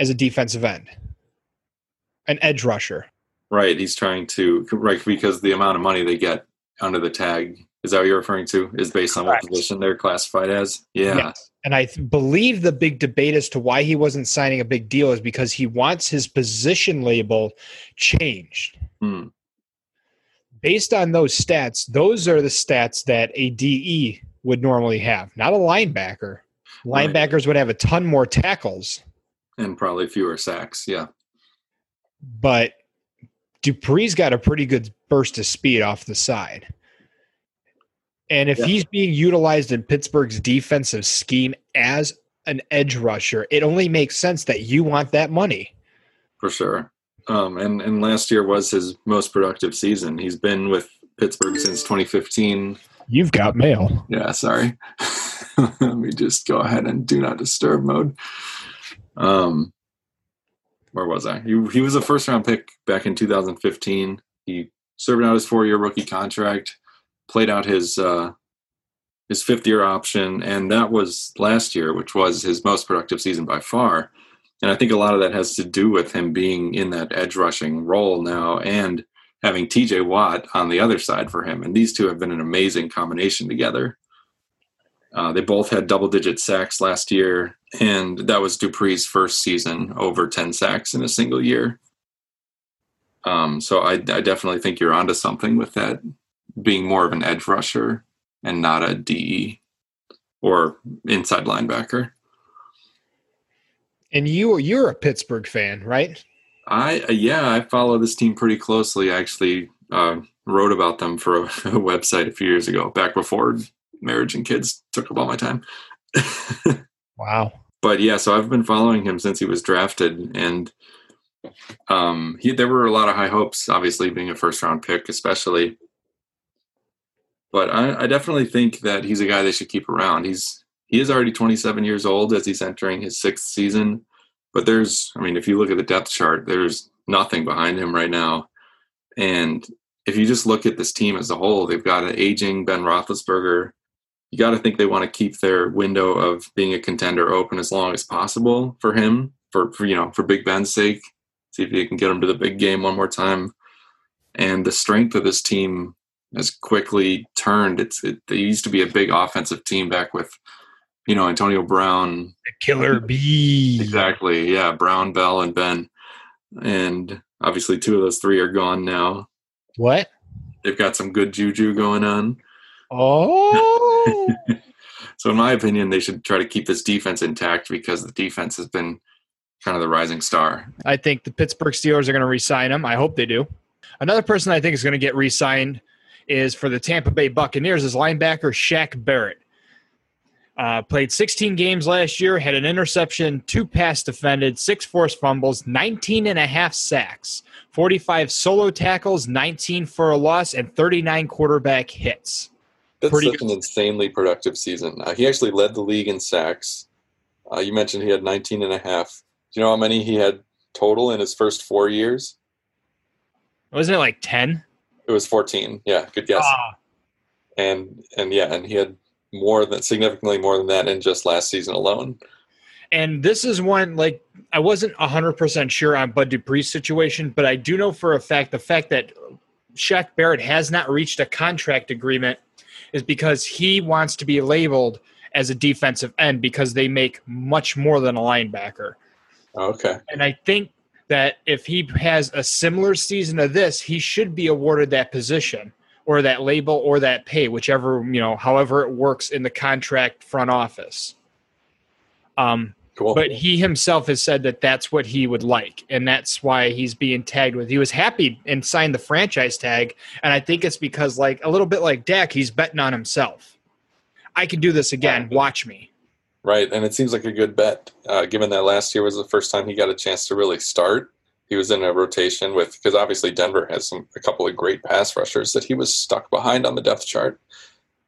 as a defensive end, an edge rusher? Right. He's trying to right because the amount of money they get under the tag is that what you're referring to? Is based on what position they're classified as? Yeah. And I th- believe the big debate as to why he wasn't signing a big deal is because he wants his position label changed. Hmm. Based on those stats, those are the stats that a DE would normally have, not a linebacker. Right. Linebackers would have a ton more tackles, And probably fewer sacks. Yeah. but Dupree's got a pretty good burst of speed off the side. And if Yeah. he's being utilized in Pittsburgh's defensive scheme as an edge rusher, it only makes sense that you want that money. For sure. Um, and, and last year was his most productive season. He's been with Pittsburgh since 2015. You've got mail. Yeah, sorry. Let me just go ahead and do not disturb mode. Um, where was I? He, he was a first round pick back in 2015. He served out his four year rookie contract, played out his uh, his fifth year option, and that was last year, which was his most productive season by far. And I think a lot of that has to do with him being in that edge rushing role now and having TJ Watt on the other side for him. And these two have been an amazing combination together. Uh, they both had double digit sacks last year, and that was Dupree's first season over 10 sacks in a single year. Um, so I, I definitely think you're onto something with that being more of an edge rusher and not a DE or inside linebacker. And you you're a Pittsburgh fan, right? I yeah, I follow this team pretty closely. I actually uh, wrote about them for a, a website a few years ago, back before marriage and kids took up all my time. Wow. but yeah, so I've been following him since he was drafted, and um, he there were a lot of high hopes, obviously being a first round pick, especially. But I, I definitely think that he's a guy they should keep around. He's he is already 27 years old as he's entering his sixth season. But there's, I mean, if you look at the depth chart, there's nothing behind him right now. And if you just look at this team as a whole, they've got an aging Ben Roethlisberger. You got to think they want to keep their window of being a contender open as long as possible for him, for, for you know, for Big Ben's sake. See if you can get him to the big game one more time. And the strength of this team has quickly turned. It's it, they used to be a big offensive team back with, you know, Antonio Brown, The killer bee. Exactly. Yeah. Brown, Bell, and Ben. And obviously, two of those three are gone now. What? They've got some good juju going on. Oh. So, in my opinion, they should try to keep this defense intact because the defense has been kind of the rising star. I think the Pittsburgh Steelers are going to re-sign him. I hope they do. Another person I think is going to get re-signed is for the Tampa Bay Buccaneers is linebacker Shaq Barrett. Uh, played 16 games last year, had an interception, two pass defended, six forced fumbles, 19 and a half sacks, 45 solo tackles, 19 for a loss, and 39 quarterback hits. That's Pretty such good. an insanely productive season. Uh, he actually led the league in sacks. Uh, you mentioned he had 19 and a half. Do you know how many he had total in his first four years? Wasn't it like 10? It was 14. Yeah, good guess. Ah, And and yeah, and he had more than significantly more than that in just last season alone. And this is one like I wasn't hundred percent sure on Bud Dupree's situation, but I do know for a fact the fact that Shaq Barrett has not reached a contract agreement is because he wants to be labeled as a defensive end because they make much more than a linebacker. Okay. And I think that if he has a similar season of this, he should be awarded that position or that label or that pay, whichever, you know, however it works in the contract front office. Um, Cool. but he himself has said that that's what he would like, and that's why he's being tagged with. He was happy and signed the franchise tag, and I think it's because, like a little bit like Dak, he's betting on himself. I can do this again. Watch me. Right, and it seems like a good bet, uh, given that last year was the first time he got a chance to really start. He was in a rotation with because obviously Denver has some a couple of great pass rushers that he was stuck behind on the depth chart,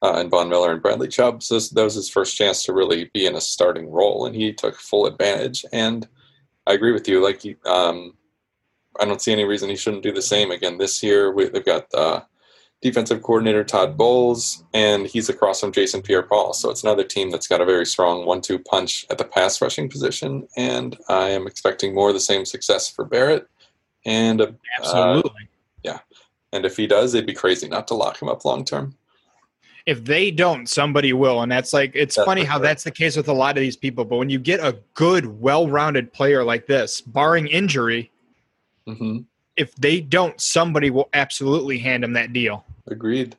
uh, and Von Miller and Bradley Chubb. So this, that was his first chance to really be in a starting role, and he took full advantage. And I agree with you. Like, um, I don't see any reason he shouldn't do the same again this year. We, they've got uh, defensive coordinator Todd Bowles, and he's across from Jason Pierre-Paul. So it's another team that's got a very strong one-two punch at the pass rushing position, and I am expecting more of the same success for Barrett. And uh, Absolutely. Yeah. And if he does, it'd be crazy not to lock him up long term. If they don't, somebody will. And that's like it's That's funny how sure. that's the case with a lot of these people. But when you get a good, well-rounded player like this, barring injury, hmm if they don't, somebody will absolutely hand them that deal. Agreed.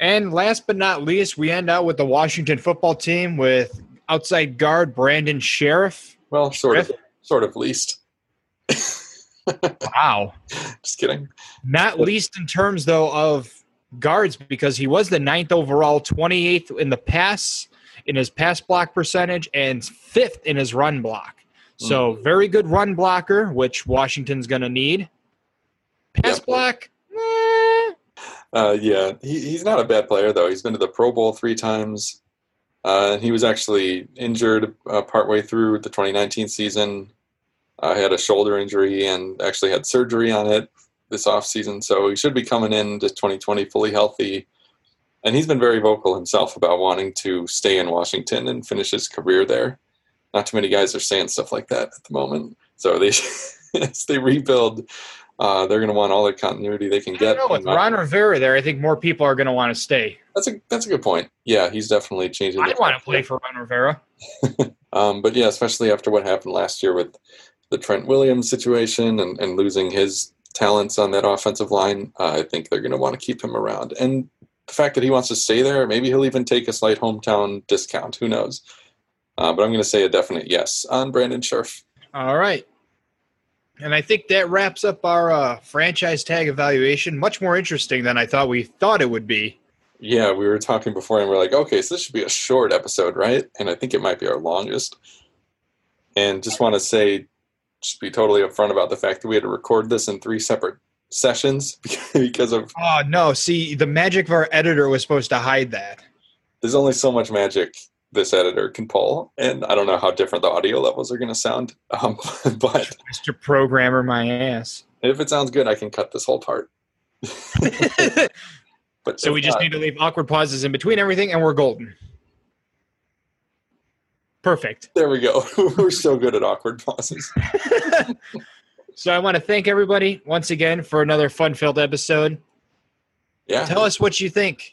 And last but not least, we end out with the Washington football team with outside guard Brandon Scherff. Well, sort of, sort of least. Wow. Just kidding. Not least in terms though of guards because he was the ninth overall, 28th in the pass in his pass block percentage, and fifth in his run block. So very good run blocker, which Washington's going to need. Pass block, eh, Uh, yeah, he, he's not a bad player though. He's been to the Pro Bowl three times. Uh, he was actually injured uh, partway through the 2019 season. Uh, he had a shoulder injury and actually had surgery on it this offseason. So he should be coming in to 2020 fully healthy. And he's been very vocal himself about wanting to stay in Washington and finish his career there. Not too many guys are saying stuff like that at the moment. So they, as they rebuild, uh, they're going to want all the continuity they can get. know. With Ron Rivera there, I think more people are going to want to stay. that's a that's a good point. Yeah, he's definitely changing. I want to play for Ron Rivera. Um, but yeah, especially after what happened last year with the Trent Williams situation and, and losing his talents on that offensive line, uh, I think they're going to want to keep him around. And the fact that he wants to stay there, maybe he'll even take a slight hometown discount. Who knows? Uh, but I'm going to say a definite yes on Brandon Scherff. All right. And I think that wraps up our uh, franchise tag evaluation. Much more interesting than I thought we thought it would be. Yeah, we were talking before and we're like, okay, so this should be a short episode, right? And I think it might be our longest. And just want to say, just be totally upfront about the fact that we had to record this in three separate sessions because of Oh no! See, the magic of our editor was supposed to hide that. there's only so much magic this editor can pull, and I don't know how different the audio levels are going to sound. Um, but Mr. Programmer, my ass. if it sounds good, I can cut this whole part. But so we just not- need to leave awkward pauses in between everything, and we're golden. Perfect. there we go. we're so good at awkward pauses. so I want to thank everybody once again for another fun-filled episode. Yeah, Tell us what you think.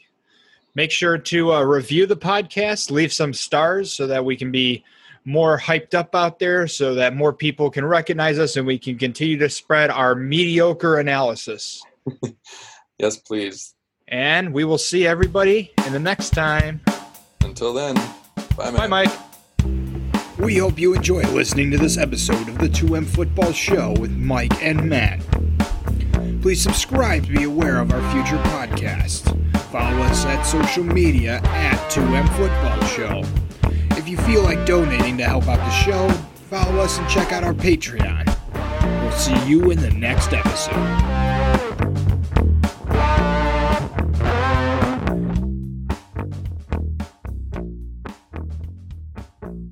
Make sure to uh, review the podcast, leave some stars so that we can be more hyped up out there, so that more people can recognize us and we can continue to spread our mediocre analysis. yes, please. And we will see everybody in the next time. Until then, bye. Bye, Mike. We hope you enjoy listening to this episode of the 2M Football Show with Mike and Matt. Please subscribe to be aware of our future podcasts. Follow us at social media at 2M Football Show. If you feel like donating to help out the show, follow us and check out our Patreon. We'll see you in the next episode.